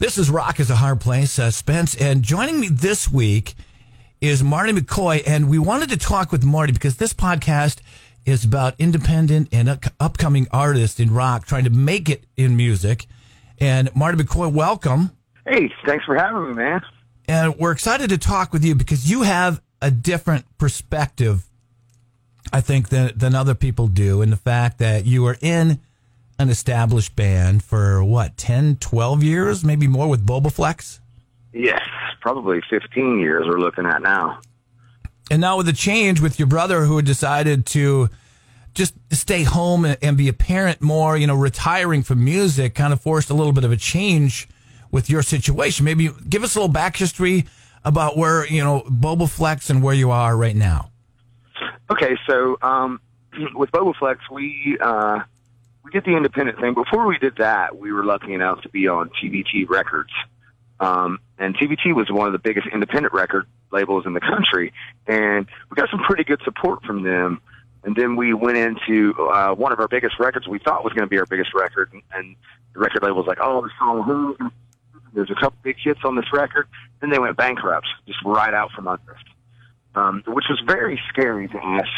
This is Rock is a Hard Place, uh, Spence. And joining me this week is Marty McCoy. And we wanted to talk with Marty because this podcast is about independent and up- upcoming artists in rock trying to make it in music. And Marty McCoy, welcome. Hey, thanks for having me, man. And we're excited to talk with you because you have a different perspective, I think, than, than other people do. And the fact that you are in an established band for what, 10, 12 years, maybe more with Bobaflex? Yes, probably 15 years we're looking at now. And now with the change with your brother who had decided to just stay home and, be a parent more, you know, retiring from music kind of forced a little bit of a change with your situation. Maybe give us a little back history about where, you know, Bobaflex and where you are right now. Okay, so um, with Bobaflex, we uh, we did the independent thing. Before we did that, we were lucky enough to be on TVT Records. Um, and TVT was one of the biggest independent record labels in the country. And we got some pretty good support from them. And then we went into uh, one of our biggest records we thought was going to be our biggest record. And, and the record label was like, oh, this song? There's a couple big hits on this record. Then they went bankrupt, just right out from under us, um, which was very scary to us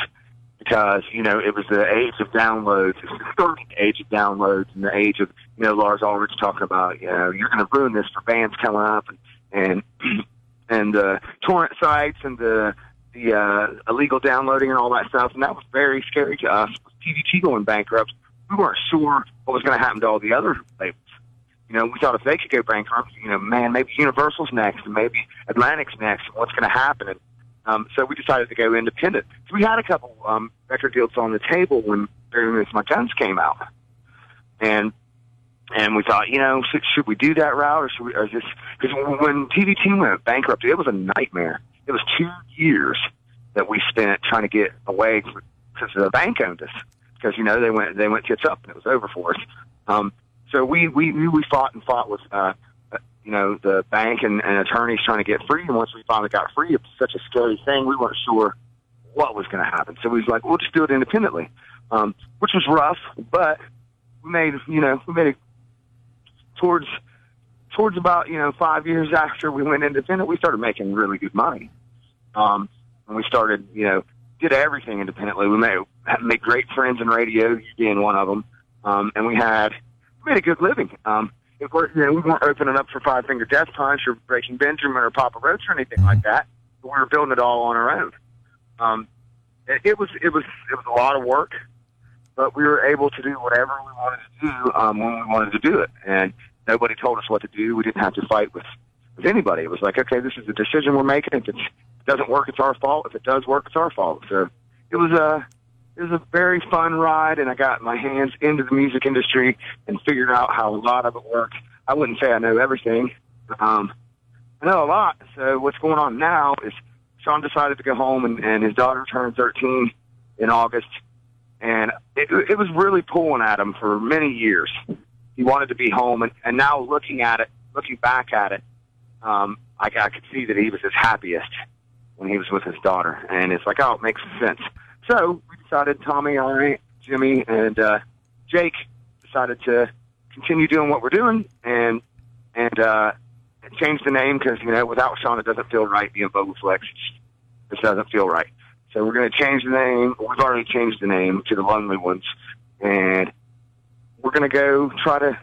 because you know it was the age of downloads, it's the starting age of downloads, and the age of you know Lars Ulrich talking about you know you're going to ruin this for bands coming up and and and uh, torrent sites and the the uh, illegal downloading and all that stuff, and that was very scary to us. With TVT going bankrupt, we weren't sure what was going to happen to all the other labels. You know, we thought if they could go bankrupt, you know, man, maybe Universal's next, and maybe Atlantic's next. What's going to happen? And um, so we decided to go independent. So we had a couple um, record deals on the table when With My Guns came out, and and we thought, you know, should, should we do that route or should we? Or just because when TVT went bankrupt, it was a nightmare. It was two years that we spent trying to get away because the bank owned us. Because you know they went they went tits up and it was over for us. Um, so we we we fought and fought with uh, you know, the bank and, and attorneys trying to get free. And once we finally got free, it was such a scary thing. We weren't sure what was going to happen. So we was like, we'll just do it independently, um, which was rough, but we made, you know, we made it towards, towards about, you know, five years after we went independent, we started making really good money. Um, and we started, you know, did everything independently. We made, made great friends in radio, being one of them. Um, and we had, we made a good living. Um, of course, you know, we weren't opening up for Five Finger Death Punch or Breaking Benjamin or Papa Roach or anything like that. We were building it all on our own. Um, it, it was it was it was a lot of work, but we were able to do whatever we wanted to do um, when we wanted to do it, and nobody told us what to do. We didn't have to fight with with anybody. It was like, okay, this is the decision we're making. If it doesn't work, it's our fault. If it does work, it's our fault. So it was a it was a very fun ride, and I got my hands into the music industry and figured out how a lot of it works. I wouldn't say I know everything. Um, I know a lot. So what's going on now is Sean decided to go home, and, and his daughter turned 13 in August, and it, it was really pulling at him for many years. He wanted to be home, and, and now looking at it, looking back at it, um, I, I could see that he was his happiest when he was with his daughter, and it's like, oh, it makes sense. So decided, Tommy, I, Jimmy, and uh, Jake decided to continue doing what we're doing and and uh, change the name because you know without Sean it doesn't feel right being Bobaflex. It doesn't feel right. So we're going to change the name. We've already changed the name to the Lonely Ones, and we're going to go try to,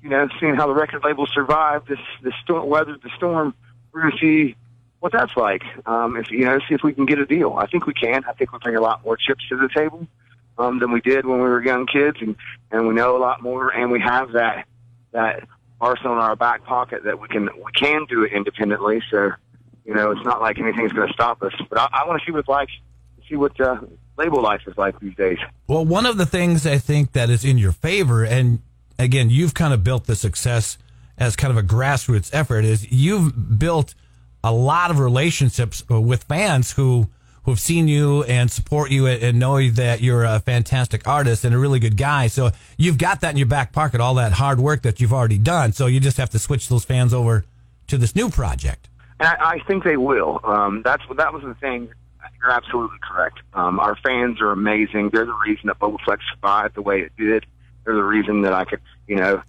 you know, seeing how the record label survived this this storm, weathered the storm. We're going to see what that's like. Um, if you know, see if we can get a deal. I think we can. I think we bring a lot more chips to the table um, than we did when we were young kids, and and we know a lot more, and we have that that arsenal in our back pocket that we can we can do it independently. So, you know, it's not like anything's going to stop us. But I, I want to see what like, see what uh, label life is like these days. Well, one of the things I think that is in your favor, and again, you've kind of built the success as kind of a grassroots effort, is you've built a lot of relationships with fans who who have seen you and support you and know that you're a fantastic artist and a really good guy. So you've got that in your back pocket, all that hard work that you've already done. So you just have to switch those fans over to this new project. And I, I think they will. Um, that's that was the thing. You're absolutely correct. Um, our fans are amazing. They're the reason that Bobaflex survived the way it did. They're the reason that I could, you know,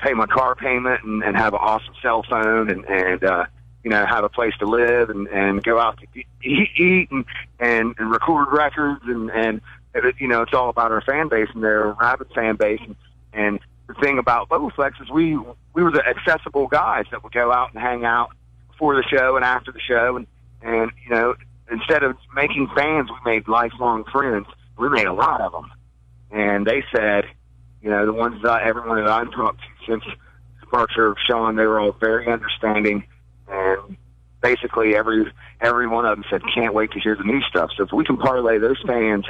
pay my car payment and, and have an awesome cell phone and and uh, you know have a place to live and and go out to eat, and, and and record records and and it, you know it's all about our fan base and their rabid fan base. And and the thing about Bobaflex is we we were the accessible guys that would go out and hang out before the show and after the show. And and you know instead of making fans we made lifelong friends. We made a lot of them and they said you know the ones that everyone that I've talked to since departure of Sean they were all very understanding and basically every every one of them said can't wait to hear the new stuff so if we can parlay those fans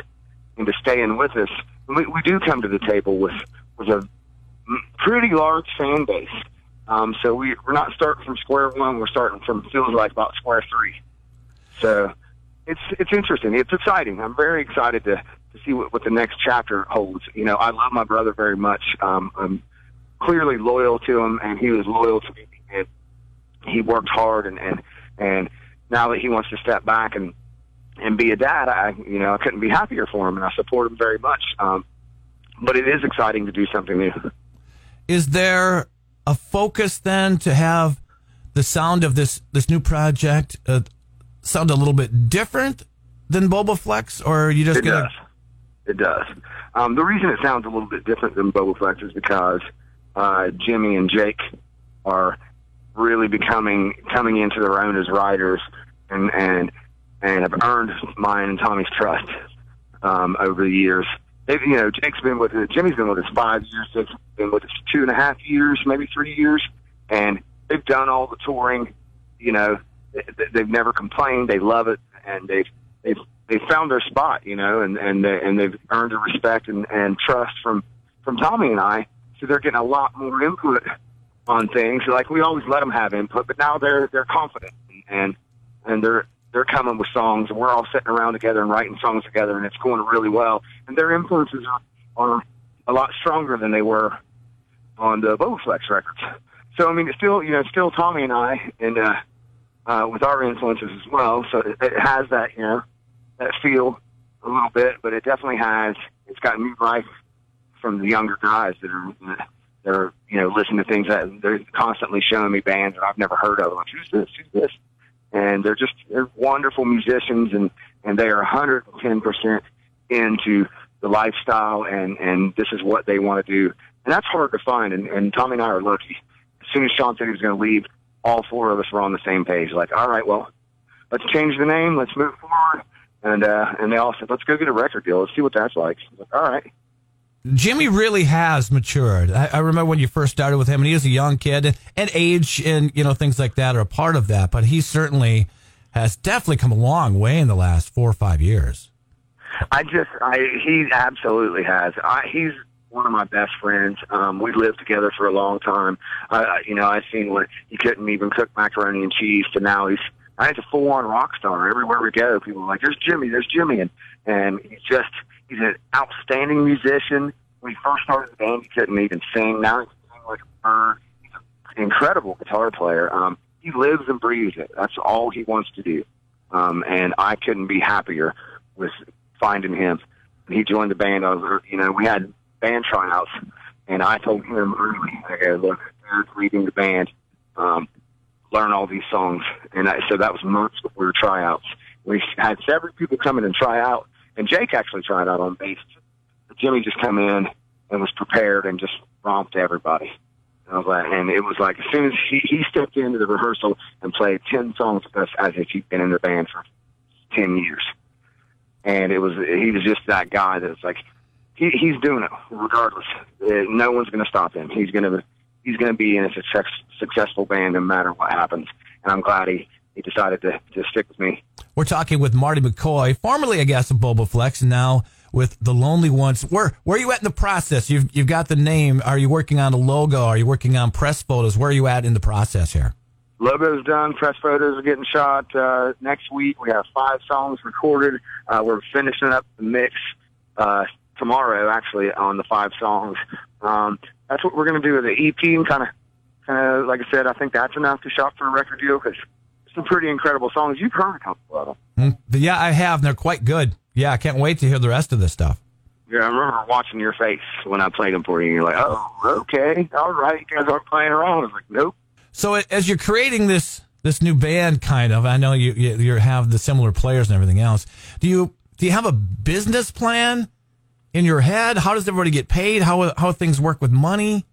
into staying with us we, we do come to the table with with a pretty large fan base. Um, so we, we're not starting from square one. We're starting from feels like about square three. So it's it's interesting. It's exciting. I'm very excited to to see what, what the next chapter holds. You know, I love my brother very much. Um, I'm clearly loyal to him, and he was loyal to me. And he worked hard, and and and now that he wants to step back and and be a dad, I you know I couldn't be happier for him, and I support him very much. Um, but it is exciting to do something new. Is there a focus then to have the sound of this this new project uh, sound a little bit different than Bobaflex, or are you just it gonna? Does. It does. Um, the reason it sounds a little bit different than Bobaflex is because uh, Jimmy and Jake are really becoming coming into their own as writers, and and and have earned mine and Tommy's trust um, over the years they've, you know, Jake's been with us, Jimmy's been with us five years, Jake's been with us two and a half years, maybe three years, and they've done all the touring. You know, they've never complained. They love it, and they've they've they've found their spot. You know, and and they, and they've earned the respect and and trust from from Tommy and I. So they're getting a lot more input on things. Like we always let them have input, but now they're they're confident and and they're they're coming with songs, and we're all sitting around together and writing songs together, and it's going really well. And their influences are, are a lot stronger than they were on the Bobaflex records. So I mean, it's still you know still Tommy and I, and uh, uh, with our influences as well. So it, it has that you know that feel a little bit, but it definitely has. It's got new life from the younger guys that are that are you know listening to things that they're constantly showing me bands that I've never heard of. Like who's this? Who's this? and they're just they're wonderful musicians and and they are 110% into the lifestyle and and this is what they want to do and that's hard to find and, and Tommy and I are lucky as soon as Sean said he was going to leave all four of us were on the same page like all right well let's change the name let's move forward and uh and they all said let's go get a record deal let's see what that's like, like all right Jimmy really has matured. I, I, remember when you first started with him, and he was a young kid, and age and you know things like that are a part of that. But he certainly has definitely come a long way in the last four or five years. I just, I he absolutely has. I, he's one of my best friends. Um, we lived together for a long time. I, you know, I've seen when he couldn't even cook macaroni and cheese, to now he's. I he's a full-on rock star. Everywhere we go, people are like, "There's Jimmy, there's Jimmy," and and he's just He's an outstanding musician. When he first started the band, he couldn't even sing. Now he can like a bird. He's an incredible guitar player. Um, he lives and breathes it. That's all he wants to do. Um, and I couldn't be happier with finding him. He joined the band. I was, you know, we had band tryouts, and I told him early, I go, look, Eric's leading the band. Um, learn all these songs. And I, so that was months before tryouts. We had several people come in and try out, and Jake actually tried out on bass. Jimmy just come in and was prepared and just romped everybody. And I was like, and it was like as soon as he, he stepped into the rehearsal and played ten songs with us as if he'd been in the band for ten years. And it was he was just that guy that's like he, he's doing it regardless. Uh, no one's going to stop him. He's going to he's going to be in a success, successful band no matter what happens. And I'm glad he he decided to, to stick with me. We're talking with Marty McCoy, formerly, I guess, of Bobaflex, and now with the Lonely Ones. Where where are you at in the process? You've you've got the name. Are you working on a logo? Are you working on press photos? Where are you at in the process here? Logo's done. Press photos are getting shot uh, next week. We have five songs recorded. Uh, we're finishing up the mix uh, tomorrow, actually, on the five songs. Um, that's what we're going to do with the EP, and kind of, kind of, like I said, I think that's enough to shop for a record deal because some pretty incredible songs. You've heard a couple of them. Mm, yeah, I have. And they're quite good. Yeah, I can't wait to hear the rest of this stuff. Yeah, I remember watching your face when I played them for you. You're like, oh, okay, all right, you guys aren't playing around. I was like, nope. So as you're creating this this new band, kind of, I know you you, you have the similar players and everything else. Do you do you have a business plan in your head? How does everybody get paid? How how things work with money?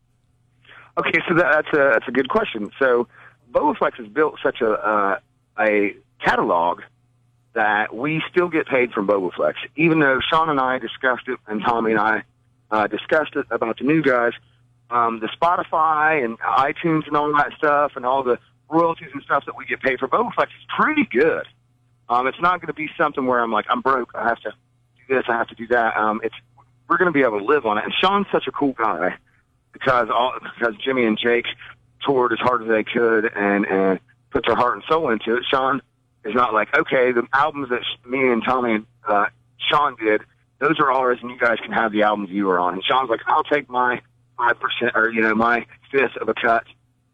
Okay, so that, that's a that's a good question. So Bobaflex has built such a uh, a catalog that we still get paid from Bobaflex, even though Sean and I discussed it, and Tommy and I uh, discussed it about the new guys. Um, the Spotify and iTunes and all that stuff, and all the royalties and stuff that we get paid for Bobaflex is pretty good. Um, it's not going to be something where I'm like, I'm broke. I have to do this. I have to do that. Um, it's we're going to be able to live on it. And Sean's such a cool guy because all because Jimmy and Jake toured as hard as they could and and put their heart and soul into it. Sean is not like, okay, the albums that me and Tommy and uh, Sean did, those are ours, and you guys can have the albums you are on. And Sean's like, I'll take my five percent or you know my fifth of a cut,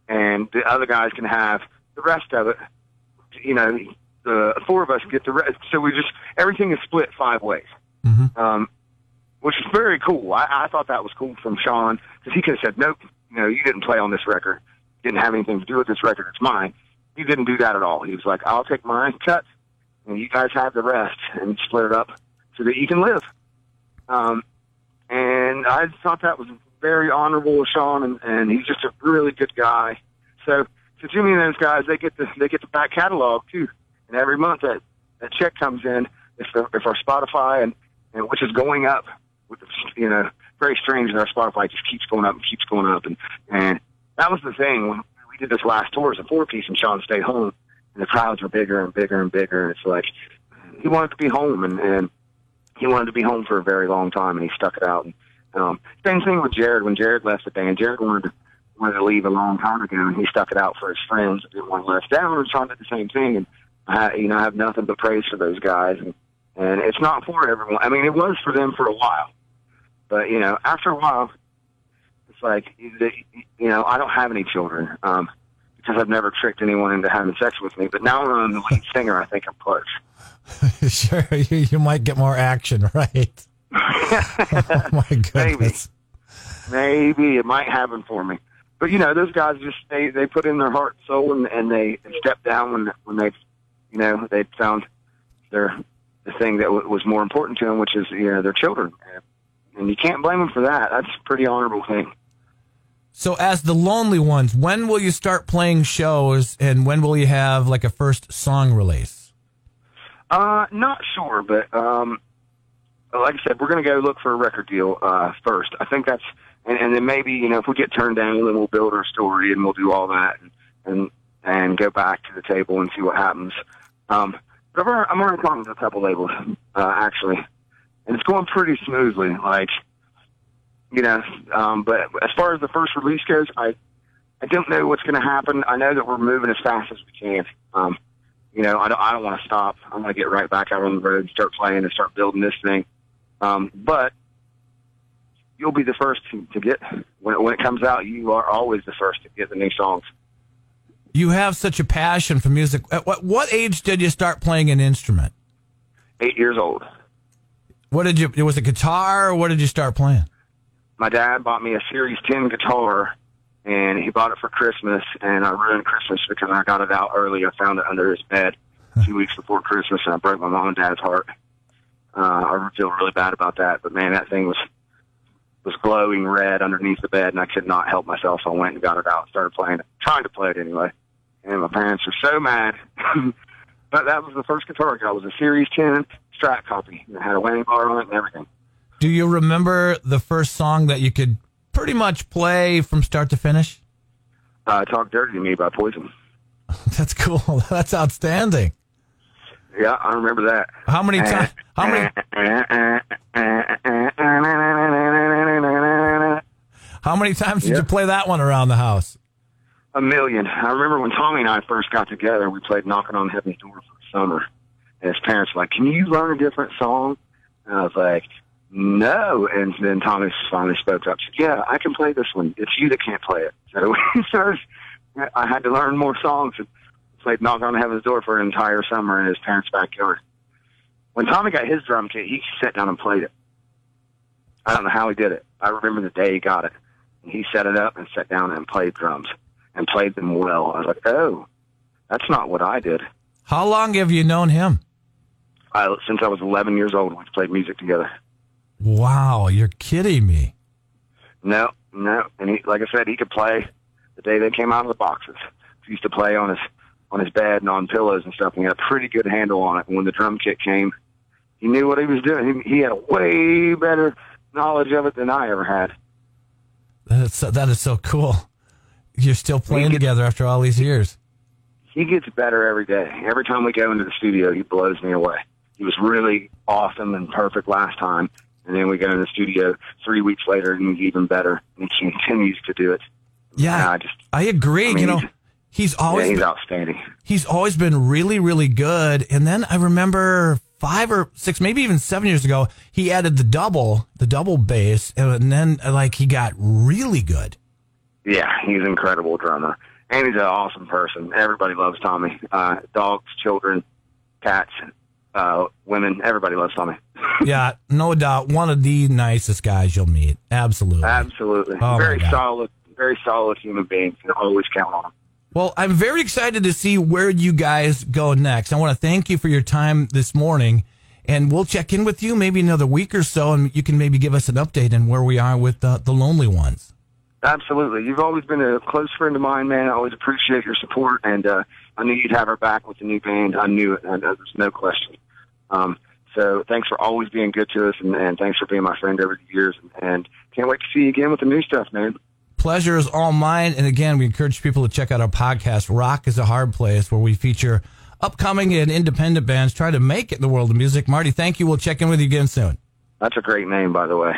and the other guys can have the rest of it. You know, the four of us get the rest. So we just everything is split five ways, Mhm. um, which is very cool. I, I thought that was cool from Sean because he could have said, nope, you know, you didn't play on this record, didn't have anything to do with this record. It's mine. He didn't do that at all. He was like, I'll take my cut, and you guys have the rest, and split it up so that you can live. Um, and I thought that was very honorable of Sean, and, and he's just a really good guy. So, so Jimmy and those guys, they get the they get the back catalog too, and every month that that check comes in, if the, if our Spotify and, and which is going up, with the, you know, very strange that our Spotify just keeps going up and keeps going up, and and that was the thing when we did this last tour as a four piece, and Sean stayed home, and the crowds were bigger and bigger and bigger, and it's like he wanted to be home, and and he wanted to be home for a very long time, and he stuck it out. Um, same thing with Jared. When Jared left the band, Jared wanted to wanted to leave a long time ago, and he stuck it out for his friends. Didn't want to let down, and Sean did the same thing. And I, you know, I have nothing but praise for those guys. And and it's not for everyone. I mean, it was for them for a while, but you know, after a while, it's like you know, I don't have any children um, because I've never tricked anyone into having sex with me. But now I'm the lead singer. I think I'm close. sure, you, you might get more action, right? oh my goodness. Maybe it might happen for me. But you know, those guys just they they put in their heart and soul and, and they step down when when they you know they found their the thing that w- was more important to them, which is you know their children, and you can't blame them for that. That's a pretty honorable thing. So, as the lonely ones, when will you start playing shows, and when will you have like a first song release? Uh, not sure, but um, like I said, we're going to go look for a record deal uh, first. I think that's, and, and then maybe you know if we get turned down, then we'll build our story and we'll do all that and and, and go back to the table and see what happens. Um, but I'm already, talking to a couple labels uh, actually, and it's going pretty smoothly. Like, you know, um, but as far as the first release goes, I I don't know what's going to happen. I know that we're moving as fast as we can. Um, you know, I don't, I don't want to stop. I want to get right back out on the road start playing and start building this thing. Um, but you'll be the first to, to get when it, when it comes out. You are always the first to get the new songs. You have such a passion for music. At what, what age did you start playing an instrument? Eight years old. What did you? It was a guitar. Or what did you start playing? My dad bought me a Series 10 guitar, and he bought it for Christmas, and I ruined Christmas because I got it out early. I found it under his bed two weeks before Christmas, and I broke my mom and dad's heart. Uh, I feel really bad about that, but man, that thing was was glowing red underneath the bed, and I could not help myself. So I went and got it out, and started playing it, trying to play it anyway. And my parents were so mad. but that was the first guitar I got. It was a Series 10 Strat copy. It had a whammy bar on it and everything. Do you remember the first song that you could pretty much play from start to finish? Uh, Talk Dirty to Me by Poison. That's cool. That's outstanding. Yeah, I remember that. How many times? How many? How many times did Yeah. you play that one around the house? A million. I remember when Tommy and I first got together, we played Knocking on Heaven's Door for the summer. And his parents were like, Can you learn a different song? And I was like, No. And then Tommy finally spoke up. Said, Yeah, I can play this one. It's you that can't play it. So started, I had to learn more songs and played Knock on Heaven's Door for an entire summer in his parents' backyard. When Tommy got his drum kit, he sat down and played it. I don't know how he did it. I remember the day he got it. And He set it up and sat down and played drums and played them well. I was like, oh, that's not what I did. How long have you known him? I, since I was 11 years old, we've played music together. Wow, you're kidding me. No, no, and he, like I said, he could play the day they came out of the boxes. He used to play on his on his bed and on pillows and stuff, and he had a pretty good handle on it. And when the drum kit came, he knew what he was doing. He, he had a way better knowledge of it than I ever had. That's that is so cool. You're still playing gets, together after all these years. He gets better every day. Every time we go into the studio, he blows me away. He was really awesome and perfect last time, and then we go in the studio three weeks later, and he's even better. And he continues to do it. Yeah, I just I agree. I mean, you know, he's always yeah, he's been, outstanding. He's always been really, really good. And then I remember five or six, maybe even seven years ago, he added the double, the double bass, and then like he got really good. Yeah, he's an incredible drummer, and he's an awesome person. Everybody loves Tommy. Uh, dogs, children, cats, uh, women, everybody loves Tommy. yeah, no doubt. One of the nicest guys you'll meet. Absolutely. Absolutely. Oh very solid, very solid human being. You can always count on him. Well, I'm very excited to see where you guys go next. I want to thank you for your time this morning, and we'll check in with you maybe another week or so, and you can maybe give us an update on where we are with the, the Lonely Ones. Absolutely. You've always been a close friend of mine, man. I always appreciate your support, and uh, I knew you'd have our back with the new band. I knew it. and There's no question. Um, so thanks for always being good to us, and, and thanks for being my friend over the years. And can't wait to see you again with the new stuff, man pleasure is all mine. And again, we encourage people to check out our podcast, Rock is a Hard Place, where we feature upcoming and independent bands trying to make it in the world of music. Marty, thank you. We'll check in with you again soon. That's a great name, by the way.